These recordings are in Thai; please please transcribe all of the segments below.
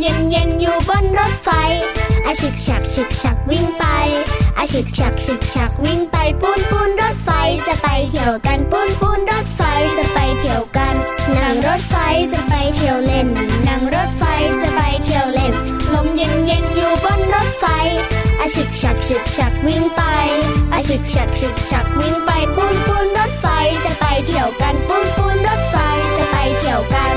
เย็นเย็นอยู่บนรถไฟอาฉึกฉักฉึกฉักวิ่งไปอาฉึกฉักฉึกฉักวิ่งไปปูนปูนรถไฟจะไปเที่ยวกันปูนปูนรถไฟจะไปเที่ยวกันนั่งรถไฟจะไปเที่ยวเล่นนั่งรถไฟจะไปเที่ยวเล่น ลมเย็นเย็นอยู่บนรถไฟอาฉึกฉักฉึกฉักวิ่งไปอาฉึกฉักฉึกฉักวิ่งไปปูนปูนรถไฟจะไปเที่ยวกันปูนปูนรถไฟจะไปเที่ยวกัน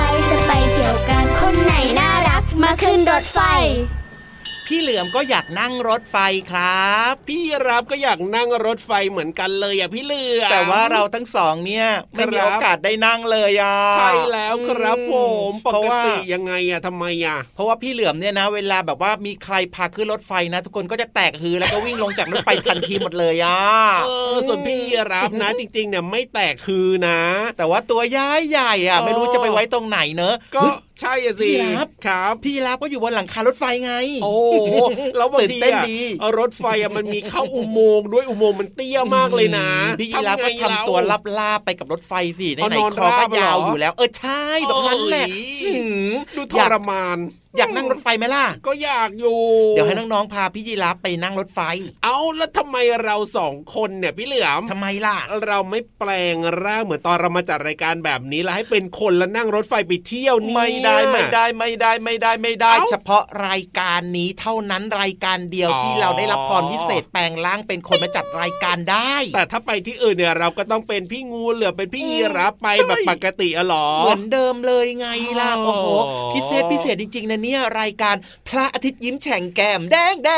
ยวกันคนไหนน่ารักมาขึ้นรถไฟ พี่เหลือมก็อยากนั่งรถไฟครับ พี่รับก็อยากนั่งรถไฟเหมือนกันเลยอะพี่เหลือม แต่ว่าเราทั้งสองเนี่ยไม่มีครับ โอกาสได้นั่งเลยอะใช่แล้วครับผมปเพราะกว่า ติยังไงอะทำไมอะ เพราะว่าพี่เหลือมเนี่ยนะ เวลาแบบว่ามีใครพาขึ้นรถไฟนะ ทุกคนก็จะแตกฮือแล้วก็วิ่งลงจากรถไฟทันทีหมดเลยอะเออส่วนพี่รับนะ จริงๆเนี่ยไม่แตกคือนะ แต่ว่าตัวย้ายใหญ่อะเออไม่รู้จะไปไว้ตรงไหนเนอะก็ เฮ้ย ใช่อะสิพี่รับครับ พี่รับก็อยู่บนหลังคารถไฟไง โอ้โหแล้วบางตื่นทีเต้นอะดีเออรถไฟอะมันมีเข้าอุโมงค์ด้วยอุโมงค์มันเตี้ยมากเลยนะพี่ยีราฟก็ไงทำตัวลับล่าไปกับรถไฟสิในเอาไหนนอนคอก็ราบเหรอยาวอยู่แล้ว เออใช่แบบนั้นแหละโอ้ยหืมดูทอยากรมานอยากนั่งรถไฟไหมล่ะ ก็อยากอยู่ เดี๋ยวให้น้องๆพาพี่ยีราฟไปนั่งรถไฟ เอาแล้วทำไมเราสองคนเนี่ยพี่เหลือมทำไมล่ะ เราไม่แปลงร่างเหมือนตอนเรามาจัดรายการแบบนี้แล้วให้เป็นคนแล้วนั่งรถไฟไปเที่ยวเนี่ยไม่ได้ไม่ได้ไม่ได้ไม่ได้ไม่ได้เอ้าเฉพาะรายการนี้เท่านั้นรายการเดียวอ๋อที่เราได้รับพรพิเศษแปลงร่างเป็นคนมาจัดรายการได้ แต่ถ้าไปที่อื่นเนี่ยเราก็ต้องเป็นพี่งูเหลือเป็นพี่ยีรับไปใช่แบบปกติอะเหรอเหมือนเดิมเลยไงล่ะอ๋อโอ้โหพิเศษพิเศษจริงๆนะเนี่ยรายการพระอาทิตย์ยิ้มแฉ่งแก้มแดงแด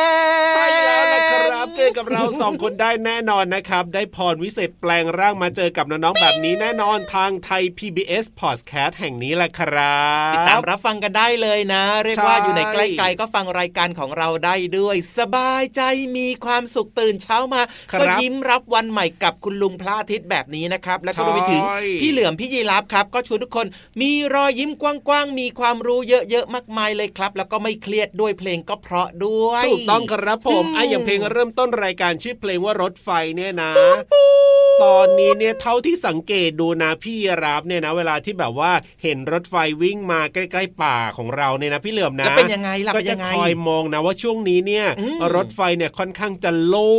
งใช่แล้วนะครับเจอกับเราสองคนได้แน่นอนนะครับ ได้พรวิเศษแปลงร่างมาเจอกับน้องๆแบบนี้แน่นอนทางไทย PBS Podcast แห่งนี้แหละครับติดตามรับฟังกันได้เลยนะ เรียกว่าใช่อยู่ในใกล้ๆก็ฟังรายการของเราได้ด้วย สบายใจมีความสุขตื่นเช้ามาครับก็ยิ้มรับวันใหม่กับคุณลุงพระอาทิตย์แบบนี้นะครับ แล้วก็รวมไปถึงใช่พี่เหลือมพี่ยีรับครับ ก็ชวนทุกคนมีรอยยิ้มกว้างๆมีความรู้เยอะๆมากมายเลยครับ แล้วก็ไม่เครียดด้วยเพลงก็เพราะด้วยถูกต้องครับผมอืมไอะอย่างเพลงเริ่มต้นรายการชื่อเพลงว่ารถไฟเนี่ยนะตอนนี้เนี่ยเท่าที่สังเกตดูนะพี่รับเนี่ยนะ เวลาที่แบบว่าเห็นรถไฟวิ่งมาใกล้ๆป่าของเราเนี่ยนะพี่เหลือมนะแล้วเป็นยังไงล่ะก็เป็นจะยังไงคอยมองนะว่าช่วงนี้เนี่ยอืมรถไฟเนี่ยค่อนข้างจะโล่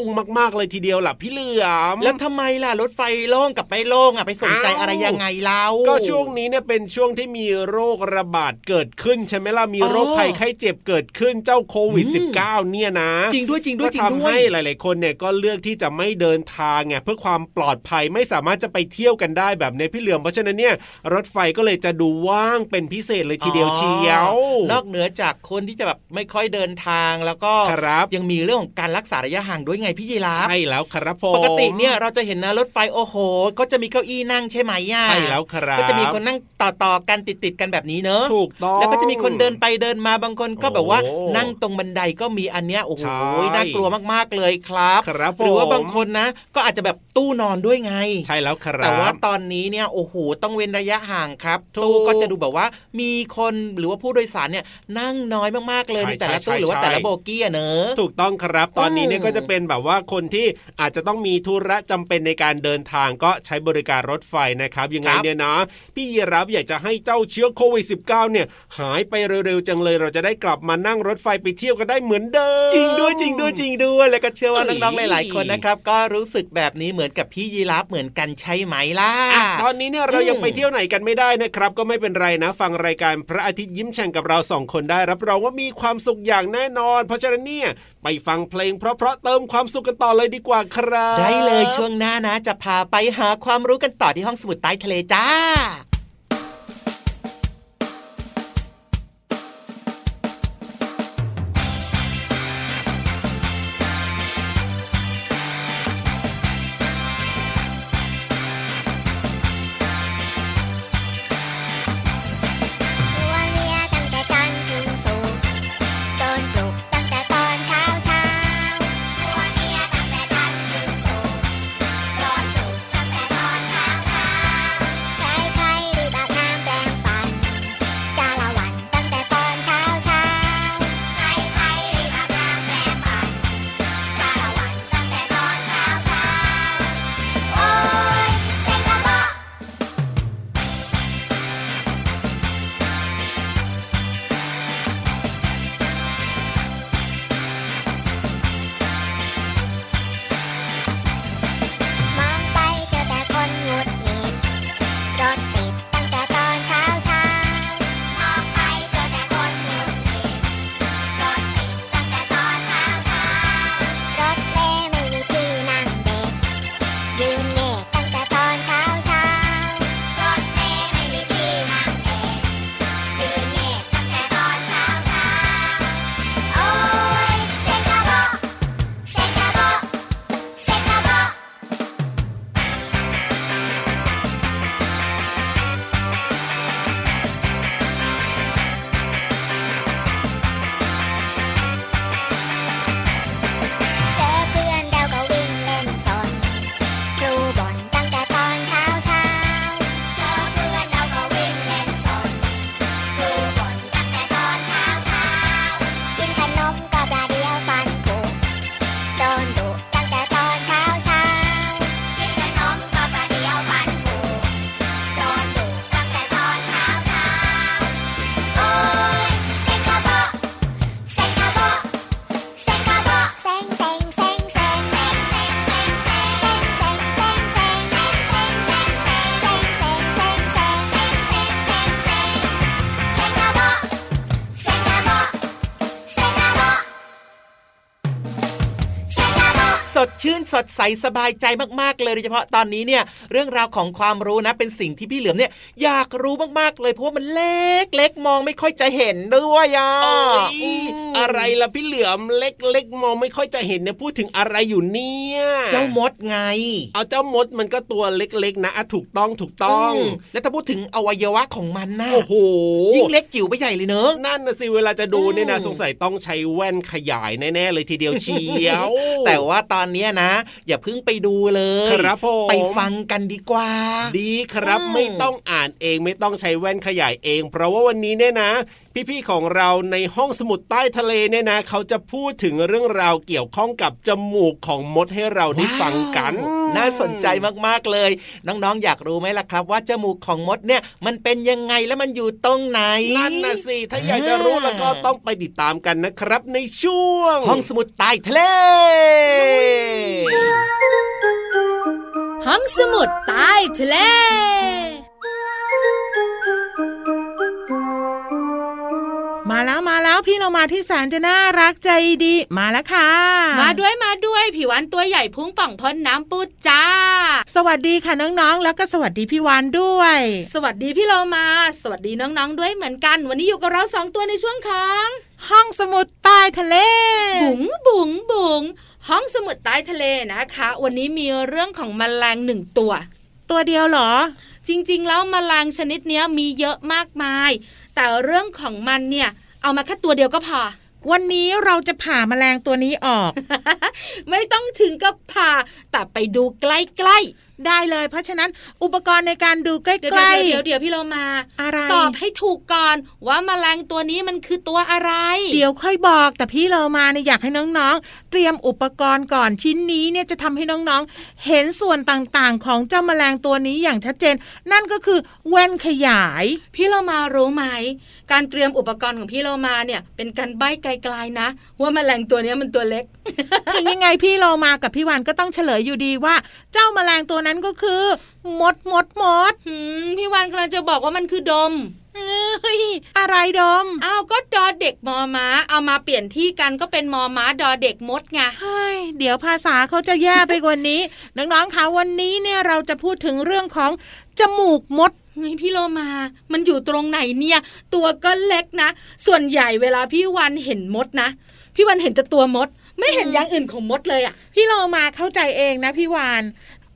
งมากๆเลยทีเดียวล่ะพี่เหลือมแล้วทำไมล่ะรถไฟโล่งกับไม่โล่งอะไปสนใจอ้าวอะไรยังไงเล่าก็ช่วงนี้เนี่ยเป็นช่วงที่มีโรคระบาดเกิดขึ้นใช่ไหมล่ะมีโรคอ๋อภัยไข้เจ็บเกิดขึ้นเจ้าโควิดอืม -19 เนี่ยนะ จริงด้วยจริงด้วยจริงก็ด้ทำวยให้หลาย ๆ คนเนี่ยก็เลือกที่จะไม่เดินทางไงเพื่อความปลอดภัยไม่สามารถจะไปเที่ยวกันได้แบบในพี่เหลือมเพราะฉะนั้นเนี่ยรถไฟก็เลยจะดูว่างเป็นพิเศษเลยทีเดียวเชียวนอกเหนือจากคนที่จะแบบไม่ค่อยเดินทางแล้วก็ครับยังมีเรื่องของการรักษาระยะห่างด้วยไงพี่ยีราฟใช่แล้วครับผมปกติเนี่ยเราจะเห็นนะรถไฟโอ้โห ก็จะมีเก้าอี้นั่งใช่ไหมย่าใช่แล้วครับก็จะมีคนนั่งต่อๆกันติดๆกันแบบนี้เนอะถูกต้องแล้วก็จะมีคนคนเดินไปเดินมาบางคนก็แบบว่าโอ้นั่งตรงบันไดก็มีอันเนี้ยโอ้โหใช่น่ากลัวมากๆเลยครับครับหรือว่าผมบางคนนะ ก็อาจจะแบบตู้นอนด้วยไง ใช่แล้วครับแต่ว่าตอนนี้เนี่ยโอ้โหต้องเว้นระยะห่างครับถูกตู้ก็จะดูแบบว่ามีคนหรือว่าผู้โดยสารเนี่ยนั่งน้อยมากๆเลยใช่ในแต่ละใช่ตู้หรือว่าใช่แต่ละโบกี้อะเนอะถูกต้องครับ ตอนนี้เนี่ยอืมก็จะเป็นแบบว่าคนที่อาจจะต้องมีธุระจำเป็นในการเดินทางก็ใช้บริการรถไฟนะครับยังไงเนี่ยนะพี่ยีรับอยากจะให้เจ้าเชื้อโควิด -19 เนี่ยหายไปเร็วๆจังเลยเราจะได้กลับมานั่งรถไฟไปเที่ยวกันได้เหมือนเดิมจริงด้วยจริงด้วยจริงด้วยแล้วก็เชื่อว่าเอ้ยน้องๆหลายๆคนนะครับก็รู้สึกแบบนี้เหมือนกับพี่ยีรับเหมือนกันใช่ไหมล่ะอะตอนนี้เนี่ยเรายังอืมไปเที่ยวไหนกันไม่ได้นะครับ ก็ไม่เป็นไรนะ ฟังรายการพระอาทิตย์ยิ้มแฉ่งกับเราสองคนได้รับรองว่ามีความสุขอย่างแน่นอน เพราะฉะนั้นเนี่ยไปฟังเพลงเพราะๆเติมความสุขกันต่อเลยดีกว่าครับ ได้เลยช่วงหน้านะ จะพาไปหาความรู้กันต่อที่ห้องสมุดใต้ทะเลจ้า สดใสสบายใจมากๆเลยโดยเฉพาะตอนนี้เนี่ยเรื่องราวของความรู้นะเป็นสิ่งที่พี่เหลือมเนี่ยอยากรู้มากๆเลยเพราะว่ามันเล็กเล็กมองไม่ค่อยจะเห็นด้วยอะโอ้ยมอะไรล่ะพี่เหลือมเล็กๆมองไม่ค่อยจะเห็นเนี่ยพูดถึงอะไรอยู่เนี่ยเจ้ามดไง เอาเจ้ามดมันก็ตัวเล็กๆนะอะถูกต้องถูกต้องมแล้วถ้าพูดถึงอวัยวะของมันนะโอ้โหยิ่งเล็กจิ๋วไปใหญ่เลยเนอะนั่นนะสิเวลาจะดูเนี่ยนะอืมสงสัยต้องใช้แว่นขยายแน่ๆเลยทีเดียวเชียว แต่ว่าตอนเนี้ยนะอย่าเพิ่งไปดูเลยครับผมไปฟังกันดีกว่า ดีครับอืมไม่ต้องอ่านเองไม่ต้องใช้แว่นขยายเอง เพราะว่าวันนี้เนี่ยนะ พี่ๆของเราในห้องสมุดใต้ทะเลเนี่ยนะ เขาจะพูดถึงเรื่องราวเกี่ยวข้องกับจมูกของมดให้เราได้ฟังกันว้าวน่าสนใจมากๆเลย น้องๆ อยากรู้ไหมล่ะครับ ว่าจมูกของมดเนี่ยมันเป็นยังไงและมันอยู่ตรงไหนนั่นนะสิถ้าอยากจะรู้แล้วก็ต้องไปติดตามกันนะครับ ในช่วง ห้องสมุดใต้ทะเล ห้องสมุดใต้ทะเลมาแล้วมาแล้วพี่เรามาที่แสนจะน่ารักใจดีมาแล้วค่ะ มาด้วยมาด้วยผิววันตัวใหญ่พุ่งป่องพ้นน้ำปูจ้า สวัสดีค่ะน้องๆ แล้วก็สวัสดีพี่วานด้วย สวัสดีพี่เรามา สวัสดีน้องๆด้วยเหมือนกัน วันนี้อยู่กับเราสองตัวในช่วงของห้องสมุดใต้ทะเล บุ๋งบุ๋งบุ๋ง ห้องสมุดใต้ทะเลนะคะ วันนี้มีเรื่องของแมลงหนึ่งตัว ตัวเดียวเหรอ จริงๆ แล้วแมลงชนิดเนี้ยมีเยอะมากมาย แต่เรื่องของมันเนี่ยเอามาแค่ตัวเดียวก็พอวันนี้เราจะผ่าแมลงตัวนี้ออก ไม่ต้องถึงกับผ่าแต่ไปดูใกล้ๆ ได้เลย เพราะฉะนั้นอุปกรณ์ในการดูใกล้ๆเดี๋ยวเดี๋ยวพี่เรามาอะไรตอบให้ถูกก่อนว่ามาแมลงตัวนี้มันคือตัวอะไร เดี๋ยวค่อยบอกแต่พี่เรามาเนี่ยอยากให้น้องๆ เตรียมอุปกรณ์ก่อนชิ้นนี้เนี่ยจะทำให้น้องๆ เห็นส่วนต่างๆ ของเจ้าแมลงตัวนี้อย่างชัดเจน นั่นก็คือแว่นขยาย พี่เรามารู้ไหม การเตรียมอุปกรณ์ของพี่เรามาเนี่ยเป็นการใบ้ไกลๆนะ ว่าแมลงตัวนี้มันตัวเล็ก ถึงยังไงพี่เรามากับพี่วันก็ต้องเฉลยอยู่ดีว่า เจ้าแมลงตัวนั้นก็คือ มดมดมดพี่วันกำลังจะบอกว่ามันคือดมอะไรดม อ้าวก็ดอเด็กมอม้า เอามาเปลี่ยนที่กันก็เป็นมอม้าดอเด็กมดไงเฮ้ยเดี๋ยวภาษาเขาจะแย่ไปกว่านี้ น้องๆคะวันนี้เนี่ยเราจะพูดถึงเรื่องของจมูกมดเฮ้ยพี่โลมา มันอยู่ตรงไหนเนี่ย ตัวก็เล็กนะ ส่วนใหญ่เวลาพี่วันเห็นมดนะ พี่วันเห็นแต่ตัวมด ไม่เห็นอย่างอื่นของมดเลยอะ่ะ พี่โลมาเข้าใจเองนะพี่วาน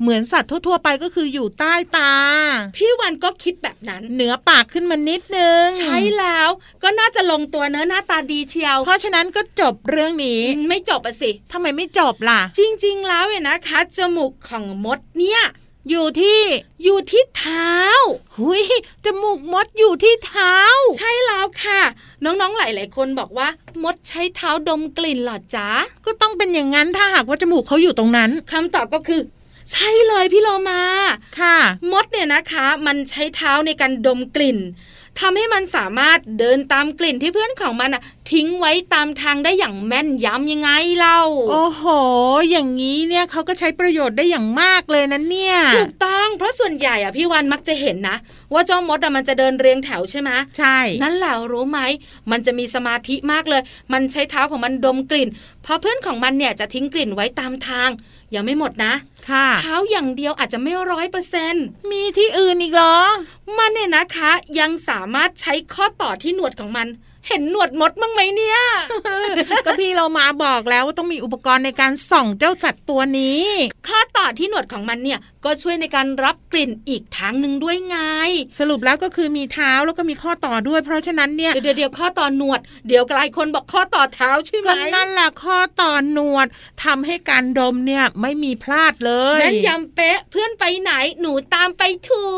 เหมือนสัตว์ทั่ว ๆ ไปก็คืออยู่ใต้ตา พี่วันก็คิดแบบนั้น เหนือปากขึ้นมานิดนึง ใช่แล้วก็น่าจะลงตัวเนื้อหน้าตาดีเชียว เพราะฉะนั้นก็จบเรื่องนี้ ไม่จบอะสิทำไมไม่จบล่ะ จริง ๆ แล้วเนี่ยนะคะ จมูกของมดเนี่ย อยู่ที่อยู่ที่เท้า หุยจมูกมดอยู่ที่เท้า ใช่แล้วค่ะ น้องๆหลาย ๆ คนบอกว่ามดใช้เท้าดมกลิ่นหรอจ๊ะก็ต้องเป็นอย่างนั้นถ้าหากว่าจมูกเขาอยู่ตรงนั้นคำตอบก็คือ ใช่เลยพี่โลมา ค่ะ มดเนี่ยนะคะ มันใช้เท้าในการดมกลิ่น ทำให้มันสามารถเดินตามกลิ่นที่เพื่อนของมันอะทิ้งไว้ตามทางได้อย่างแม่นยำยังไงเล่า โอ้โห อย่างนี้เนี่ยเขาก็ใช้ประโยชน์ได้อย่างมากเลยนะเนี่ย ถูกต้อง เพราะส่วนใหญ่อะพี่วันมักจะเห็นนะ ว่าเจ้ามดอะมันจะเดินเรียงแถวใช่ไหมใช่ นั่นแหละรู้ไหม มันจะมีสมาธิมากเลย มันใช้เท้าของมันดมกลิ่นเพราะเพื่อนของมันเนี่ยจะทิ้งกลิ่นไว้ตามทาง ยังไม่หมดนะค่ะเท้าอย่างเดียวอาจจะไม่ร้อยเปอร์เซ็นมีที่อื่นอีกเหรอ มันเนี่ยนะคะ ยังสามารถใช้ข้อต่อที่หนวดของมัน เห็นหนวดมดมั้งไหมเนี่ย ก็พี่เรามาบอกแล้วว่าต้องมีอุปกรณ์ในการส่องเจ้าสัตว์ตัวนี้ข้อต่อที่หนวดของมันเนี่ยก็ช่วยในการรับกลิ่นอีกทางหนึ่งด้วยไง สรุปแล้วก็คือมีเท้าแล้วก็มีข้อต่อด้วย เพราะฉะนั้นเนี่ยเดี๋ยวเดี๋ยวข้อต่อหนวดเดี๋ยวกลายคนบอกข้อต่อเท้าใช่ไหมก็นั่นแหละข้อต่อหนวดทำให้การดมเนี่ยไม่มีพลาดเลยนั่นยำเป๊ะเพื่อนไปไหนหนูตามไปถู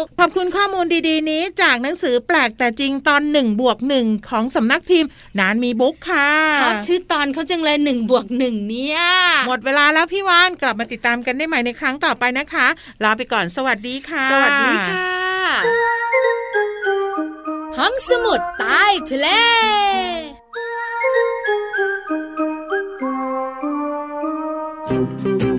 กขอบคุณข้อมูลดีๆ นี้จากหนังสือแปลกแต่จริงตอนหนึ่งบวกหนึ่งของสำนักพิมพ์ นานมีบุ๊กค่ะชอบชื่อตอนเขาจังเลยหนึ่งบวกหนึ่งเนี่ย หมดเวลาแล้วพี่วานกลับมาติดตามกันได้ใหม่ในครั้งต่อไปนะคะ ลาไปก่อนสวัสดีค่ะ สวัสดีค่ะห้องสมุดใต้ทะเลうん。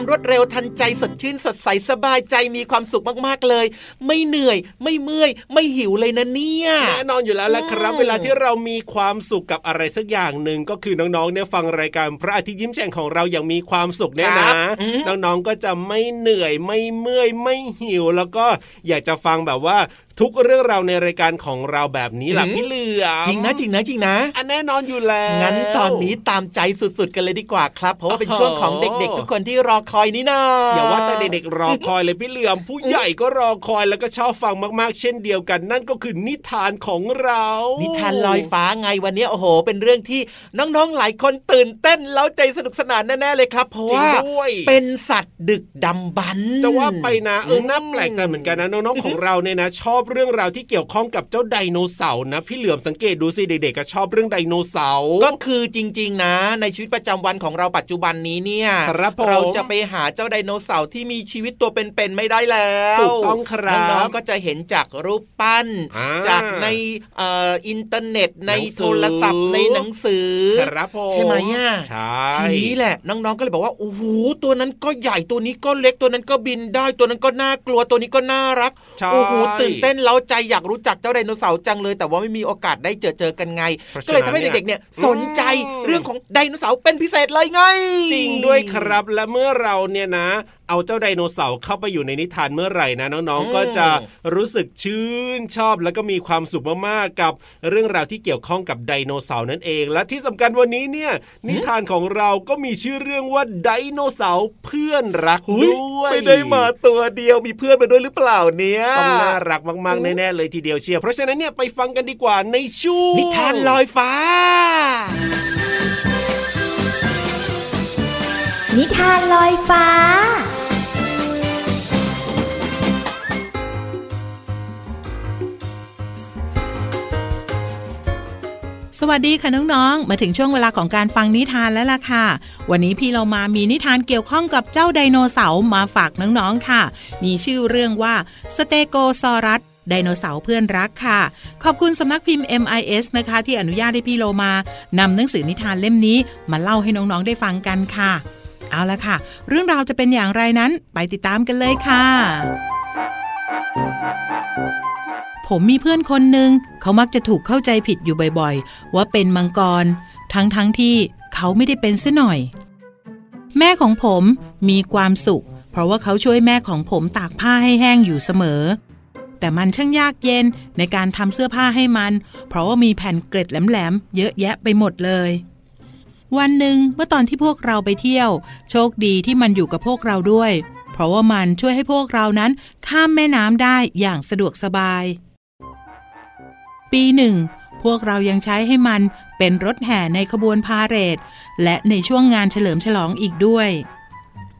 ความรวดเร็วทันใจสดชื่นสดใสสบายใจมีความสุขมากๆเลย ไม่เหนื่อยไม่เมื่อย ไม่หิวเลยนะเนี่ยแน่นอนอยู่แล้วแหละครับ เวลาที่เรามีความสุขกับอะไรสักอย่างหนึ่งก็คือน้องๆเนี่ยฟังรายการพระอาทิตย์ยิ้มแฉ่งของเราอย่างมีความสุขแน่นะ น้องๆก็จะไม่เหนื่อยไม่เมื่อยไม่หิวแล้วก็อยากจะฟังแบบว่า ทุกเรื่องราวในรายการของเราแบบนี้แหละพี่เหลือจริงนะจริงนะจริงนะ อันแน่นอนอยู่แล้วงั้นตอนนี้ตามใจสุดๆกันเลยดีกว่าครับ เพราะว่าเป็นช่วงของเด็กๆ ทุกคนที่รอคอยนี่นาอย่าว่าแต่เด็กๆรอคอยเลยพี่เหลือมผู้ใหญ่ก็รอคอยแล้วก็ชอบฟังมากๆ เช่นเดียวกัน นั่นก็คือนิทานของเรา นิทานลอยฟ้าไงวันนี้โอ้โห เป็นเรื่องที่น้องๆหลายคนตื่นเต้นแล้วใจสนุกสนานแน่ๆเลยครับเพราะว่าเป็นสัตว์ดึกดำบรรจะว่าไปนะเออน่าแปลกใจเหมือนกันนะน้องๆของเราเนี่ยนะชอบเรื่องราวที่เกี่ยวข้องกับเจ้าไดโนเสาร์นะ พี่เหลือมสังเกตดูสิเด็กๆก็ชอบเรื่องไดโนเสาร์ก็คือจริง ๆ นะ ในชีวิตประจำวันของเราปัจจุบันนี้เนี่ยเราจะไปหาเจ้าไดโนเสาร์ที่มีชีวิตตัวเป็นๆไม่ได้แล้วถูกต้องครับน้องๆก็จะเห็นจากรูปปั้น จากในอินเทอร์เน็ตในโทรศัพท์ในหนังสือใช่ไหมอะใช่ทีนี้แหละน้องๆก็เลยบอกว่าโอ้โหตัวนั้นก็ใหญ่ตัวนี้ก็เล็กตัวนั้นก็บินได้ตัวนั้นก็น่ากลัวตัวนี้ก็น่ารัก โอ้โหตื่นเต้นเร้าใจอยากรู้จักเจ้าไดโนเสาร์จังเลย แต่ว่าไม่มีโอกาสได้เจอเจอกันไง ก็เลยทำให้เด็กๆเนี่ยสนใจเรื่องของไดโนเสาร์เป็นพิเศษเลยไง จริงด้วยครับและเมื่อเราเนี่ยนะ เอาเจ้าไดโนเสาร์เข้าไปอยู่ในนิทานเมื่อไหร่นะน้องๆ ก็จะรู้สึกชื่นชอบแล้วก็มีความสุขมากๆกับเรื่องราวที่เกี่ยวข้องกับไดโนเสาร์นั่นเอง และที่สำคัญวันนี้เนี่ยนิทานของเราก็มีชื่อเรื่องว่าไดโนเสาร์เพื่อนรักด้วยไม่ได้มาตัวเดียวมีเพื่อนมาด้วยหรือเปล่าเนี่ยต้องน่ารักมากๆแน่ๆเลยทีเดียวเชียร์เพราะฉะนั้นเนี่ยไปฟังกันดีกว่าในช่วงนิทานลอยฟ้า นิทานลอยฟ้า สวัสดีค่ะน้องๆ มาถึงช่วงเวลาของการฟังนิทานแล้วล่ะค่ะ วันนี้พี่เรามามีนิทานเกี่ยวข้องกับเจ้าไดโนเสาร์มาฝากน้องๆค่ะ มีชื่อเรื่องว่าสเตโกซอรัสไดโนเสาร์เพื่อนรักค่ะ ขอบคุณสำนักพิมพ์ MIS นะคะ ที่อนุญาตให้พี่โลมานำหนังสือนิทานเล่มนี้มาเล่าให้น้องๆได้ฟังกันค่ะ เอาละค่ะ เรื่องราวจะเป็นอย่างไรนั้นไปติดตามกันเลยค่ะ ผมมีเพื่อนคนหนึ่งเขามักจะถูกเข้าใจผิดอยู่บ่อยๆ ว่าเป็นมังกร ทั้งๆทที่เขาไม่ได้เป็นซะหน่อย แม่ของผมมีความสุข เพราะว่าเขาช่วยแม่ของผมตากผ้าให้แห้งอยู่เสมอ แต่มันช่างยากเย็นในการทำเสื้อผ้าให้มัน เพราะว่ามีแผ่นเกล็ดแหลมๆเยอะแยะไปหมดเลย วันหนึ่งเมื่อตอนที่พวกเราไปเที่ยว โชคดีที่มันอยู่กับพวกเราด้วย เพราะว่ามันช่วยให้พวกเรานั้นข้ามแม่น้ำได้อย่างสะดวกสบาย ปีหนึ่งพวกเรายังใช้ให้มันเป็นรถแห่ในขบวนพาเหรด และในช่วงงานเฉลิมฉลองอีกด้วย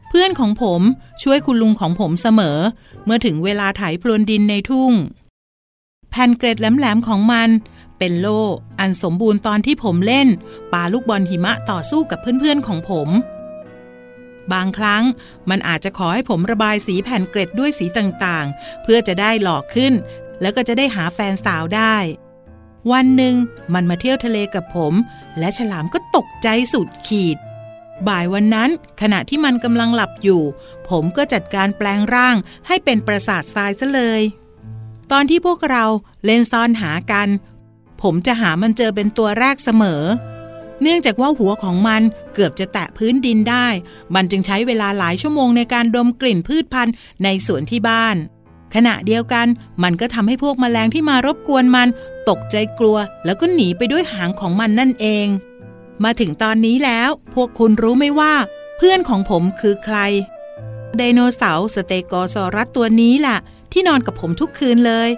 เพื่อนของผมช่วยคุณลุงของผมเสมอ เมื่อถึงเวลาไถพลวนดินในทุ่ง แผ่นเกรดแหลมๆของมัน เป็นโล่อันสมบูรณ์ตอนที่ผมเล่นปาลูกบอลหิมะต่อสู้กับเพื่อนๆของผม บางครั้งมันอาจจะขอให้ผมระบายสีแผ่นเกร็ดด้วยสีต่างๆ เพื่อจะได้หลอกขึ้น แล้วก็จะได้หาแฟนสาวได้ วันหนึ่งมันมาเที่ยวทะเลกับผม และฉลามก็ตกใจสุดขีดบ่ายวันนั้นขณะที่มันกำลังหลับอยู่ ผมก็จัดการแปลงร่างให้เป็นปราสาททรายซะเลย ตอนที่พวกเราเล่นซ่อนหากัน ผมจะหามันเจอเป็นตัวแรกเสมอ เนื่องจากว่าหัวของมันเกือบจะแตะพื้นดินได้ มันจึงใช้เวลาหลายชั่วโมงในการดมกลิ่นพืชพันธุ์ในสวนที่บ้าน ขณะเดียวกันมันก็ทำให้พวกแมลงที่มารบกวนมัน ตกใจกลัว แล้วก็หนีไปด้วยหางของมันนั่นเอง มาถึงตอนนี้แล้ว พวกคุณรู้ไหมว่า เพื่อนของผมคือใครไดโนเสาร์สเตโกซอรัสตัวนี้แหละที่นอนกับผมทุกคืนเลย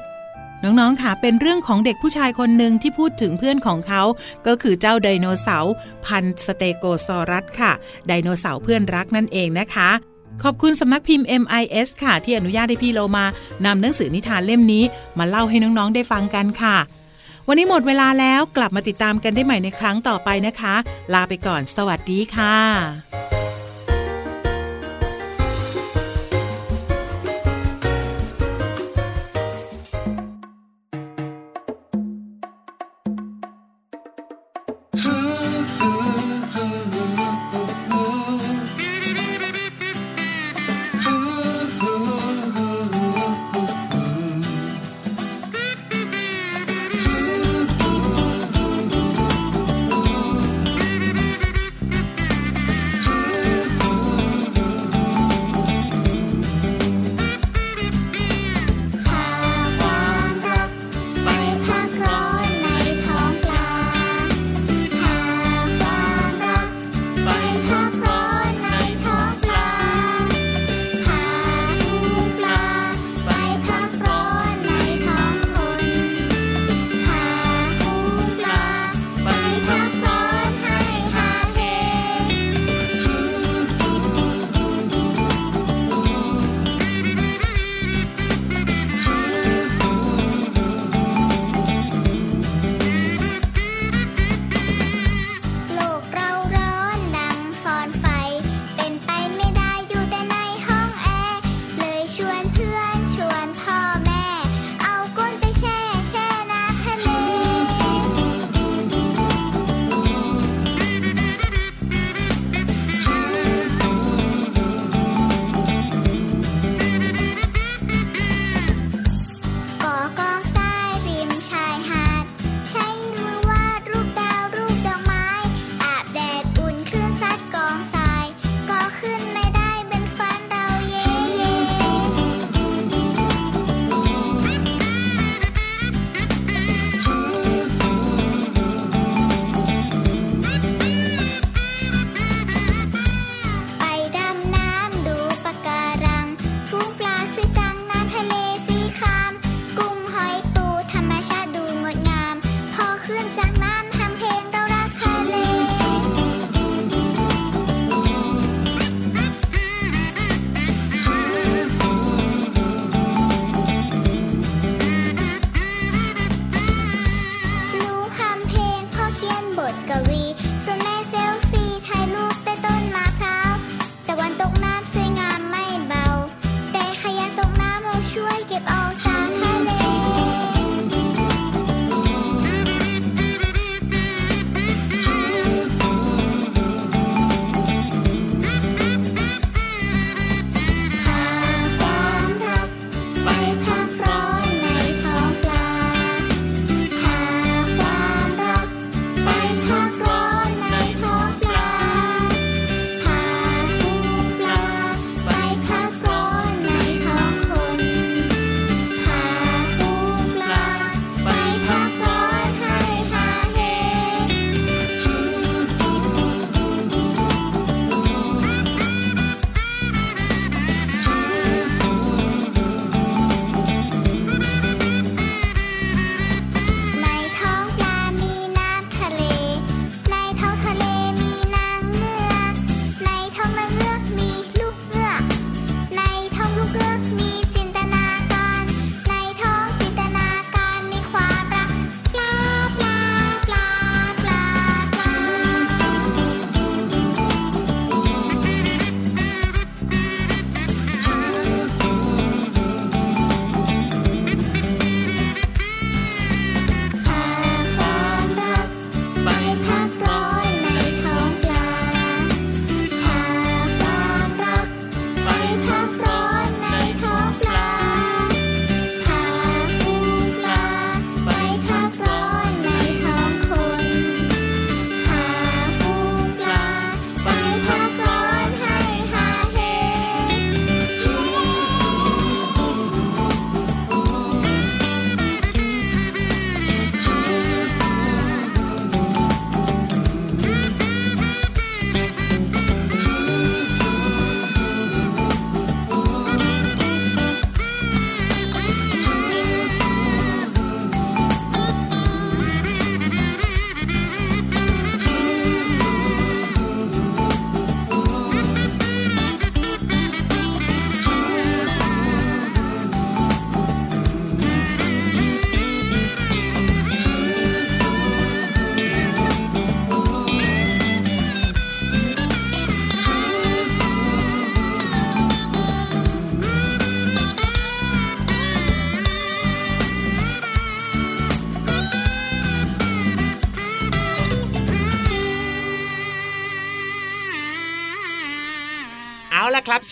น้องๆคะเป็นเรื่องของเด็กผู้ชายคนหนึ่งที่พูดถึงเพื่อนของเขา ก็คือเจ้าไดโนเสาร์พันธุ์สเตโกซอรัสค่ะ ไดโนเสาร์เพื่อนรักนั่นเองนะคะ ขอบคุณสำนักพิมพ์ MIS ค่ะ ที่อนุญาตให้พี่โลมานำหนังสือนิทานเล่มนี้ มาเล่าให้น้องๆได้ฟังกันค่ะ วันนี้หมดเวลาแล้วกลับมาติดตามกันได้ใหม่ในครั้งต่อไปนะคะ ลาไปก่อน สวัสดีค่ะ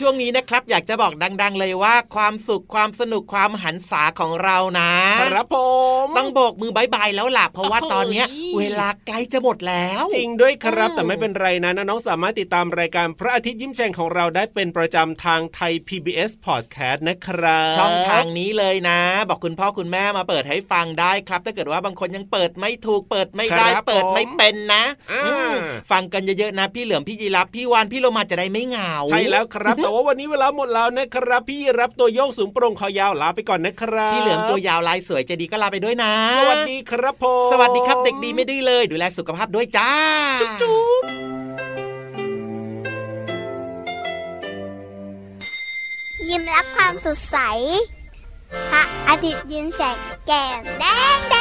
ช่วงนี้นะครับ อยากจะบอกดัง ๆ เลยว่าความสุขความสนุกความหันษาของเรานะครับผมต้องโบกมือบายบายแล้วล่ะเพราะว่าตอนเนี้ย เวลาใกล้จะหมดแล้ว จริงด้วยครับ แต่ไม่เป็นไรนะน้องๆสามารถติดตามรายการพระอาทิตย์ยิ้มแฉ่งของเราได้เป็นประจำทางไทย PBS Podcast นะครับช่องทางนี้เลยนะ บอกคุณพ่อคุณแม่มาเปิดให้ฟังได้ครับ ถ้าเกิดว่าบางคนยังเปิดไม่ถูกเปิดไม่ได้ครับเปิดไม่เป็นนะอ่าอืมฟังกันเยอะๆนะพี่เหลือมพี่ยีรับพี่วานพี่โลมาจะได้ไม่เหงา ใช่แล้วครับแต่ว่าวันนี้เวลาหมดแล้วนะครับ พี่รับตัวโยกสูงโปร่งคอยาวลาไปก่อนนะครับพี่เหลือมตัวยาวลายสวยใจะดีก็ลาไปด้วยนะ สวัสดีครับผมสวัสดีครับเด็กดีไม่ดื้อเลย ดูแลสุขภาพด้วยจ้าจุ๊บจุ๊บยิ้มรับความสดใสพระอาทิตย์ยิ้มแฉกแก้มแดงแด